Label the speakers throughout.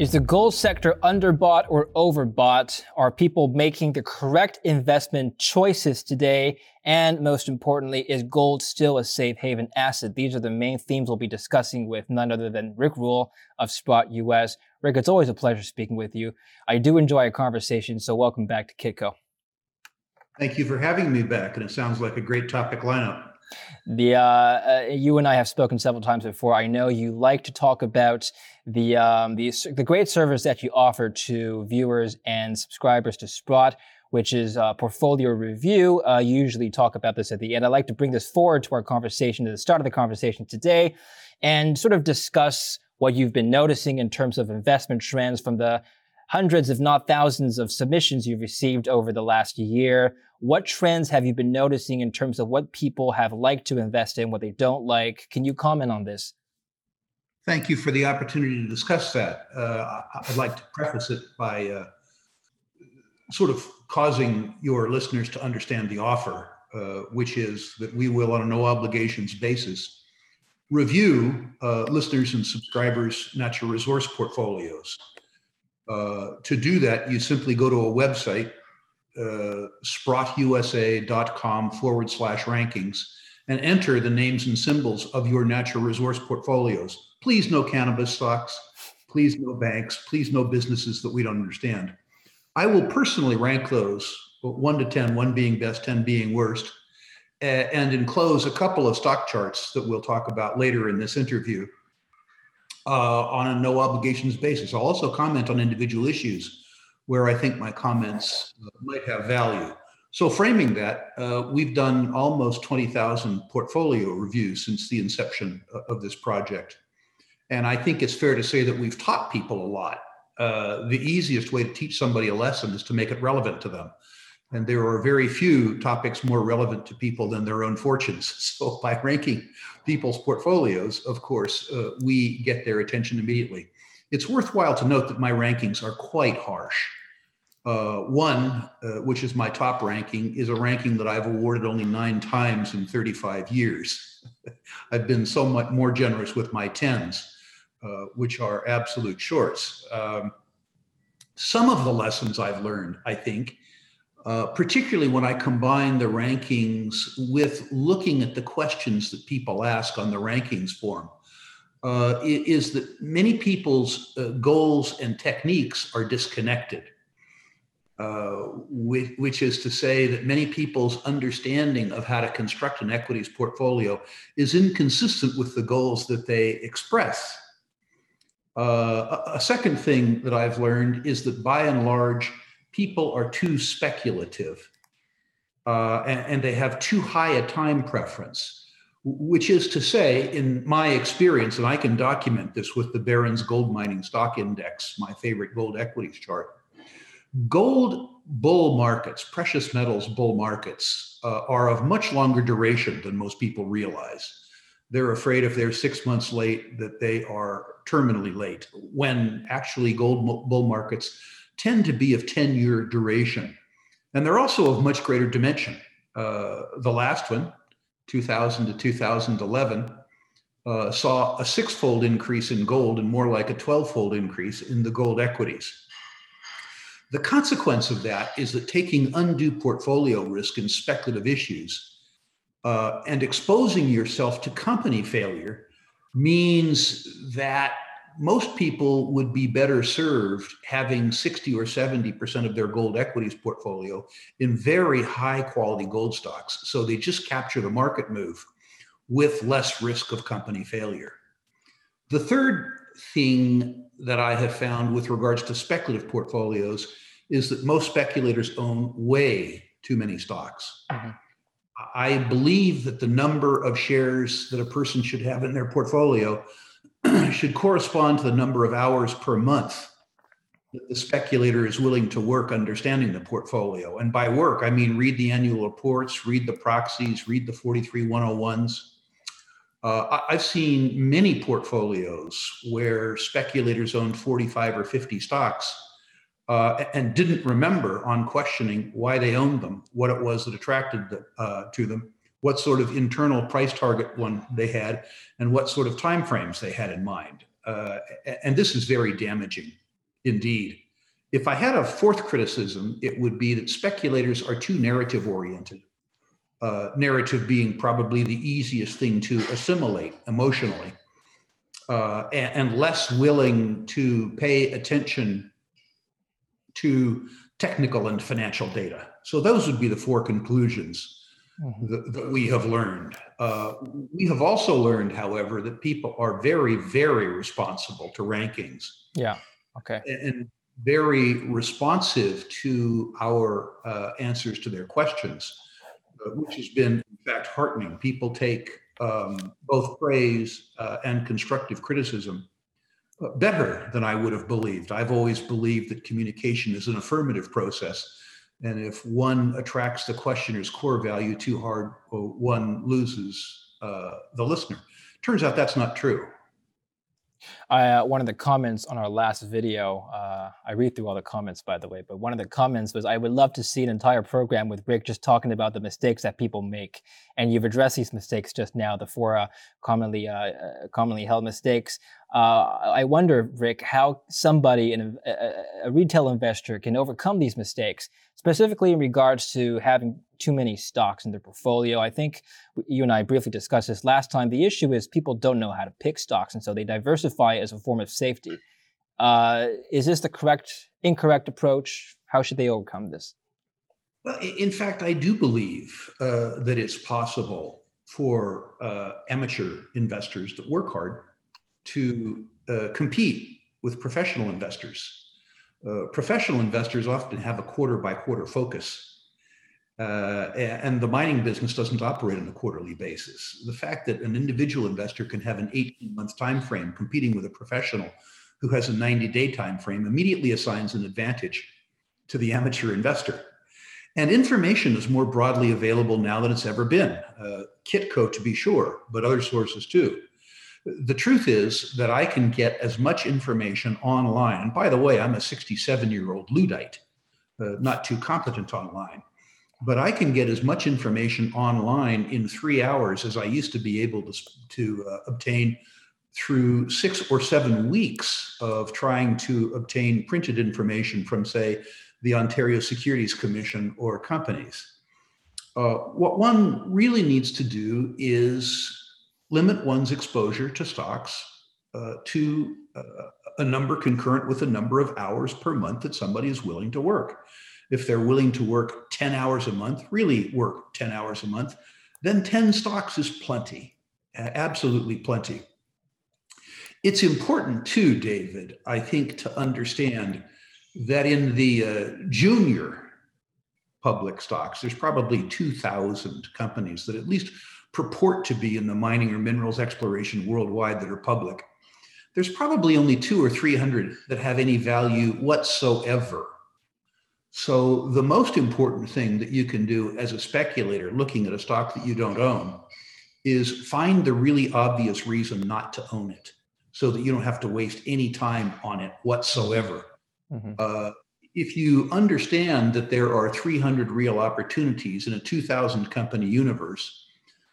Speaker 1: Is the gold sector underbought or overbought? Are people making the correct investment choices today? And most importantly, is gold still a safe haven asset? These are the main themes we'll be discussing with none other than Rick Rule of Sprott US. Rick, it's always a pleasure speaking with you. I do enjoy our conversation, so welcome back to Kitco.
Speaker 2: Thank you for having me back, and it sounds like a great topic lineup.
Speaker 1: The uh, uh, you and I have spoken several times before. I know you like to talk about the um, the the great service that you offer to viewers and subscribers to Sprott, which is a portfolio review. Uh, you usually talk about this at the end. I'd like to bring this forward to our conversation to the start of the conversation today, and sort of discuss what you've been noticing in terms of investment trends from the hundreds, if not thousands, of submissions you've received over the last year. What trends have you been noticing in terms of what people have liked to invest in, what they don't like? Can you comment on this?
Speaker 2: Thank you for the opportunity to discuss that. Uh, I'd like to preface it by uh, sort of causing your listeners to understand the offer, uh, which is that we will, on a no obligations basis, review uh, listeners and subscribers' natural resource portfolios. Uh, to do that, you simply go to a website, uh, sprottusa.com forward slash rankings, and enter the names and symbols of your natural resource portfolios. Please, no cannabis stocks. Please, no banks. Please, no businesses that we don't understand. I will personally rank those one to 10, one being best, 10 being worst, and enclose a couple of stock charts that we'll talk about later in this interview uh, on a no obligations basis. I'll also comment on individual issues where I think my comments uh, might have value. So, framing that, uh, we've done almost 20,000 portfolio reviews since the inception of this project. And I think it's fair to say that we've taught people a lot. Uh, the easiest way to teach somebody a lesson is to make it relevant to them. And there are very few topics more relevant to people than their own fortunes. So, by ranking people's portfolios, of course, uh, we get their attention immediately. It's worthwhile to note that my rankings are quite harsh. Uh, one, uh, which is my top ranking, is a ranking that I've awarded only nine times in 35 years. I've been so much more generous with my tens, uh, which are absolute shorts. Um, some of the lessons I've learned, I think, uh, particularly when I combine the rankings with looking at the questions that people ask on the rankings form, uh, is that many people's uh, goals and techniques are disconnected. Uh, which, which, is to say that many people's understanding of how to construct an equities portfolio is inconsistent with the goals that they express. Uh, a, a second thing that I've learned is that by and large, people are too speculative uh, and, and, they have too high a time preference, which is to say, in my experience, and I can document this with the Barron's Gold Mining Stock Index, my favorite gold equities chart. Gold bull markets, precious metals bull markets, uh, are of much longer duration than most people realize. They're afraid if they're six months late that they are terminally late, when actually gold bull markets tend to be of 10 year duration. And they're also of much greater dimension. Uh, the last one, 2000 to 2011, uh, saw a six fold increase in gold and more like a 12 fold increase in the gold equities. The consequence of that is that taking undue portfolio risk in speculative issues uh, and exposing yourself to company failure means that most people would be better served having 60 or 70% of their gold equities portfolio in very high quality gold stocks. So they just capture the market move with less risk of company failure. The third thing that I have found with regards to speculative portfolios is that most speculators own way too many stocks. Mm-hmm. I believe that the number of shares that a person should have in their portfolio should correspond to the number of hours per month that the speculator is willing to work understanding the portfolio. And by work, I mean read the annual reports, read the proxies, read the 43101s. Uh, I've seen many portfolios where speculators owned 45 or 50 stocks uh, and didn't remember on questioning why they owned them, what it was that attracted uh, to them, what sort of internal price target one they had, and what sort of timeframes they had in mind. Uh, and this is very damaging. Indeed. If I had a fourth criticism, it would be that speculators are too narrative oriented. Uh, narrative being probably the easiest thing to assimilate emotionally, uh, and, and, less willing to pay attention to technical and financial data. So, those would be the four conclusions mm-hmm. that, that, we have learned. Uh, we have also learned, however, that people are very, very responsible to rankings.
Speaker 1: Yeah. Okay.
Speaker 2: And very responsive to our uh, answers to their questions, uh, which has been, in fact, heartening. People take um, both praise uh, and constructive criticism uh, better than I would have believed. I've always believed that communication is an affirmative process. And if one attracts the questioner's core value too hard, one loses uh, the listener. Turns out that's not true.
Speaker 1: Uh, one of the comments on our last video, uh, I read through all the comments, by the way, but one of the comments was, I would love to see an entire program with Rick just talking about the mistakes that people make. And you've addressed these mistakes just now, the four uh, commonly, uh, uh, commonly held mistakes. Uh, I wonder, Rick, how somebody, in a, a, retail investor, can overcome these mistakes, specifically in regards to having too many stocks in their portfolio. I think you and I briefly discussed this last time. The issue is people don't know how to pick stocks, and so they diversify as a form of safety. Uh, is this the correct, incorrect approach? How should they overcome this?
Speaker 2: Well, in fact, I do believe uh, that it's possible for uh, amateur investors that work hard to uh, compete with professional investors. Uh, professional investors often have a quarter by quarter focus. Uh, and the mining business doesn't operate on a quarterly basis. The fact that an individual investor can have an 18 month time frame competing with a professional who has a 90 day time frame immediately assigns an advantage to the amateur investor. And information is more broadly available now than it's ever been. Uh, Kitco, to be sure, but other sources too. The truth is that I can get as much information online. And by the way, I'm a 67 year old Luddite, uh, not too competent online. But I can get as much information online in three hours as I used to be able to, to uh, obtain through six or seven weeks of trying to obtain printed information from, say, the Ontario Securities Commission or companies. Uh, what one really needs to do is limit one's exposure to stocks uh, to uh, a number concurrent with the number of hours per month that somebody is willing to work. If they're willing to work 10 hours a month, really work 10 hours a month, then 10 stocks is plenty, absolutely plenty. It's important too, David, I think, to understand that in the uh, junior public stocks, there's probably 2,000 companies that at least purport to be in the mining or minerals exploration worldwide that are public, there's probably only two or 300 that have any value whatsoever. So, the most important thing that you can do as a speculator looking at a stock that you don't own is find the really obvious reason not to own it so that you don't have to waste any time on it whatsoever. Mm-hmm. Uh, if you understand that there are 300 real opportunities in a 2000 company universe,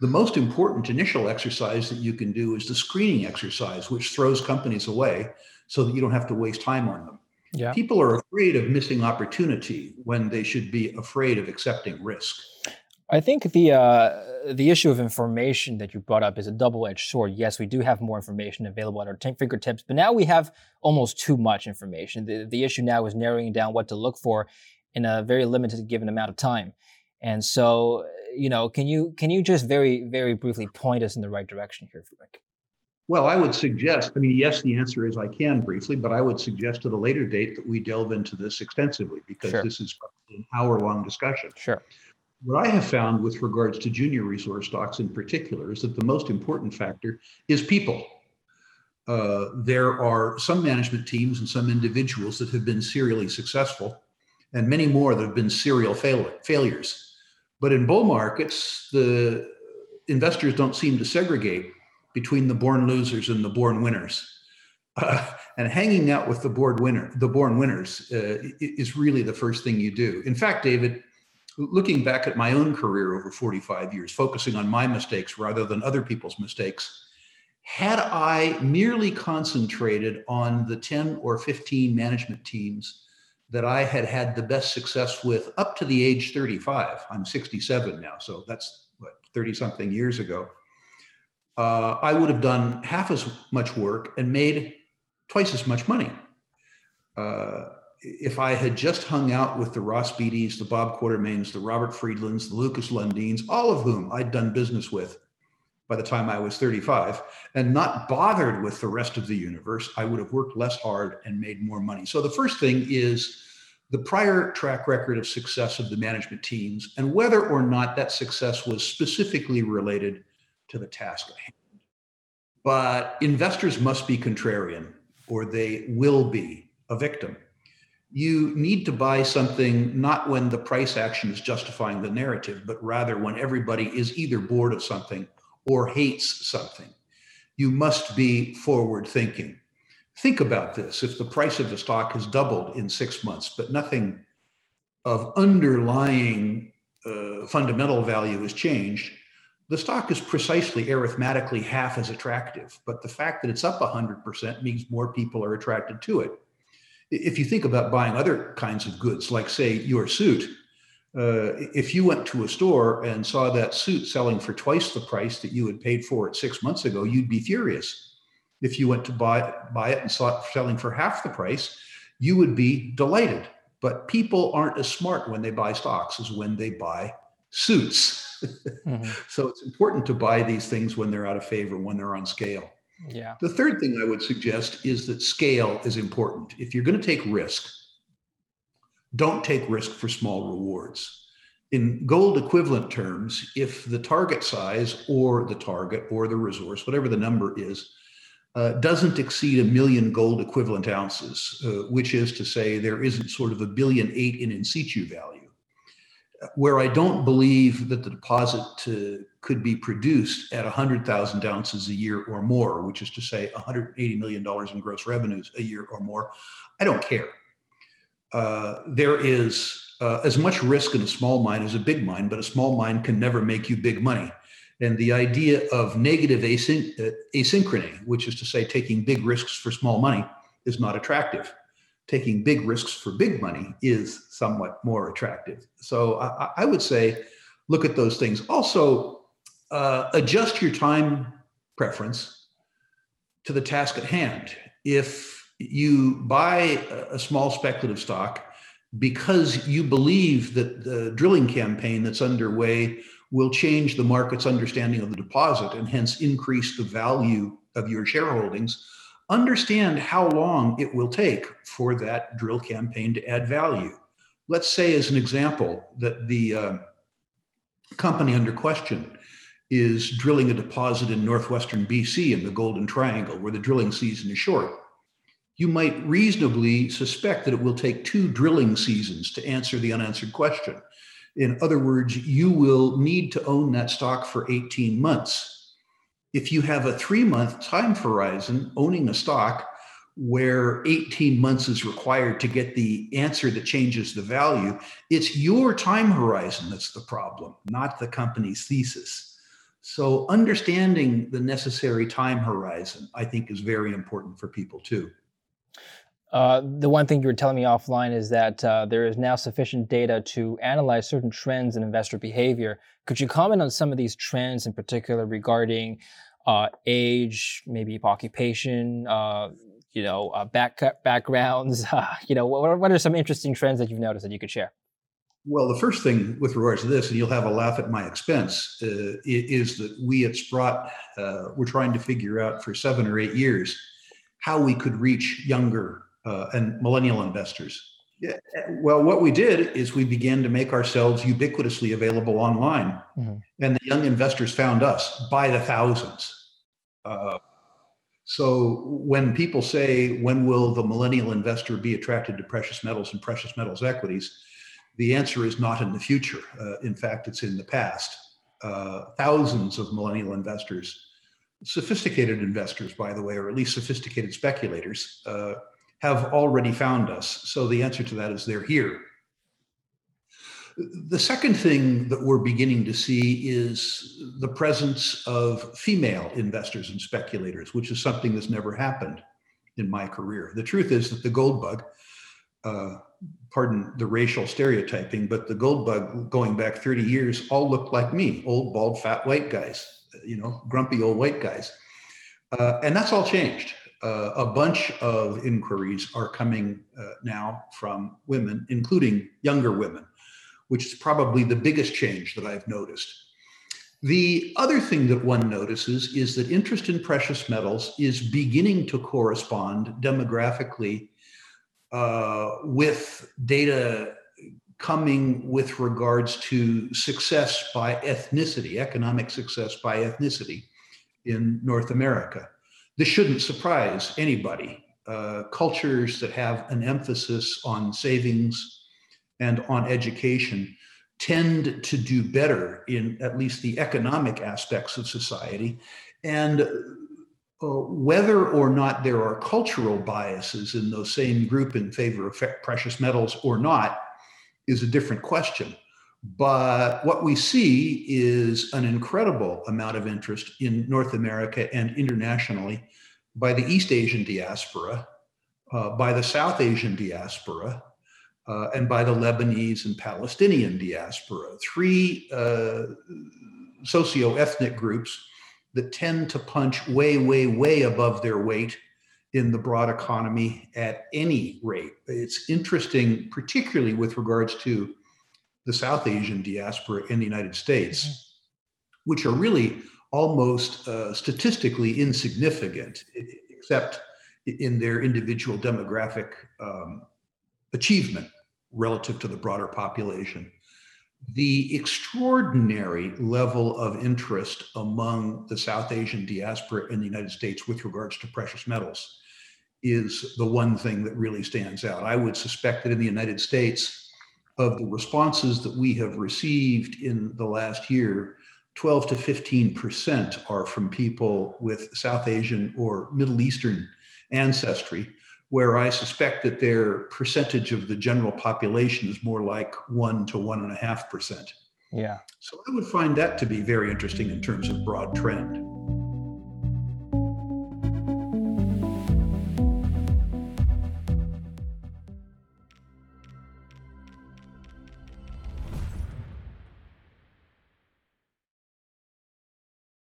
Speaker 2: the most important initial exercise that you can do is the screening exercise, which throws companies away so that you don't have to waste time on them. Yeah. People are afraid of missing opportunity when they should be afraid of accepting risk.
Speaker 1: I think the uh, the issue of information that you brought up is a double edged sword. Yes, we do have more information available at our fingertips, but now we have almost too much information. The, the issue now is narrowing down what to look for in a very limited given amount of time. And so, you know, can you can you just very very briefly point us in the right direction here, Rick?
Speaker 2: Well, I would suggest. I mean, yes, the answer is I can briefly, but I would suggest at a later date that we delve into this extensively because sure. this is an hour-long discussion.
Speaker 1: Sure.
Speaker 2: What I have found with regards to junior resource stocks in particular is that the most important factor is people. Uh, there are some management teams and some individuals that have been serially successful, and many more that have been serial fail- failures. But in bull markets, the investors don't seem to segregate between the born losers and the born winners. Uh, and hanging out with the board winner, the born winners, uh, is really the first thing you do. In fact, David, looking back at my own career over 45 years, focusing on my mistakes rather than other people's mistakes, Had I merely concentrated on the 10 or 15 management teams that I had had the best success with up to the age 35, I'm 67 now, so that's what, 30 something years ago, uh, I would have done half as much work and made twice as much money. Uh, if I had just hung out with the Ross Beattys, the Bob Quartermains, the Robert Friedlands, the Lukas Lundins, all of whom I'd done business with by the time I was 35, and not bothered with the rest of the universe, I would have worked less hard and made more money. So the first thing is the prior track record of success of the management teams and whether or not that success was specifically related to the task at hand. But investors must be contrarian or they will be a victim you need to buy something not when the price action is justifying the narrative, but rather when everybody is either bored of something or hates something. You must be forward thinking. Think about this. If the price of the stock has doubled in six months, but nothing of underlying uh, fundamental value has changed, the stock is precisely arithmetically half as attractive. But the fact that it's up 100% means more people are attracted to it if you think about buying other kinds of goods, like say your suit, uh, if you went to a store and saw that suit selling for twice the price that you had paid for it six months ago, you'd be furious. If you went to buy buy it and saw it selling for half the price, you would be delighted. But people aren't as smart when they buy stocks as when they buy suits. mm-hmm. so it's important to buy these things when they're out of favor, when they're on scale.
Speaker 1: Yeah.
Speaker 2: The third thing I would suggest is that scale is important. If you're going to take risk, don't take risk for small rewards. In gold equivalent terms, if the target size or the target or the resource, whatever the number is, uh, doesn't exceed a million gold equivalent ounces, uh, which is to say there isn't sort of a billion eight in in situ value, where I don't believe that the deposit to, could be produced at 100,000 ounces a year or more, which is to say $180 million in gross revenues a year or more, I don't care. Uh, there is uh, as much risk in a small mine as a big mine, but a small mine can never make you big money. And the idea of negative asyn- uh, asynchrony, which is to say taking big risks for small money, is not attractive taking big risks for big money is somewhat more attractive. So I, I would say look at those things. Also, uh, adjust your time preference to the task at hand. If you buy a small speculative stock because you believe that the drilling campaign that's underway will change the market's understanding of the deposit and hence increase the value of your shareholdings, understand how long it will take for that drill campaign to add value. Let's say, as an example, that the uh, company under question is drilling a deposit in northwestern BC in the Golden Triangle, where the drilling season is short. You might reasonably suspect that it will take two drilling seasons to answer the unanswered question. In other words, you will need to own that stock for 18 months if you have a three month time horizon owning a stock where 18 months is required to get the answer that changes the value, it's your time horizon that's the problem, not the company's thesis. So, understanding the necessary time horizon, I think, is very important for people too.
Speaker 1: Uh, the one thing you were telling me offline is that uh, there is now sufficient data to analyze certain trends in investor behavior. Could you comment on some of these trends in particular regarding uh, age, maybe occupation, uh, you know, uh, back, backgrounds? you know, what, what are some interesting trends that you've noticed that you could share?
Speaker 2: Well, the first thing with regards to this, and you'll have a laugh at my expense, uh, is that we at Sprott we're trying to figure out for seven or eight years how we could reach younger uh, and millennial investors. Well, what we did is we began to make ourselves ubiquitously available online, mm-hmm. and the young investors found us by the thousands. Uh, so when people say, when will the millennial investor be attracted to precious metals and precious metals equities? The answer is not in the future. Uh, in fact, it's in the past. Uh, thousands of millennial investors, sophisticated investors, by the way, or at least sophisticated speculators, uh, have already found us. So the answer to that is they're here. The second thing that we're beginning to see is the presence of female investors and speculators, which is something that's never happened in my career. The truth is that the gold bug, uh, pardon the racial stereotyping, but the gold bug going back 30 years all looked like me old, bald, fat white guys, you know, grumpy old white guys. Uh, and that's all changed. Uh, a bunch of inquiries are coming uh, now from women, including younger women, which is probably the biggest change that I've noticed. The other thing that one notices is that interest in precious metals is beginning to correspond demographically uh, with data coming with regards to success by ethnicity, economic success by ethnicity in North America. This shouldn't surprise anybody. Uh, cultures that have an emphasis on savings and on education tend to do better in at least the economic aspects of society. And uh, whether or not there are cultural biases in those same group in favor of precious metals or not is a different question. But what we see is an incredible amount of interest in North America and internationally by the East Asian diaspora, uh, by the South Asian diaspora, uh, and by the Lebanese and Palestinian diaspora, three uh, socio ethnic groups that tend to punch way, way, way above their weight in the broad economy at any rate. It's interesting, particularly with regards to the South Asian diaspora in the United States, mm-hmm. which are really almost uh, statistically insignificant, except in their individual demographic um, achievement relative to the broader population. The extraordinary level of interest among the South Asian diaspora in the United States with regards to precious metals is the one thing that really stands out. I would suspect that in the United States, of the responses that we have received in the last year, 12 to 15% are from people with South Asian or Middle Eastern ancestry, where I suspect that their percentage of the general population is more like one to one and a half percent.
Speaker 1: Yeah.
Speaker 2: So I would find that to be very interesting in terms of broad trend.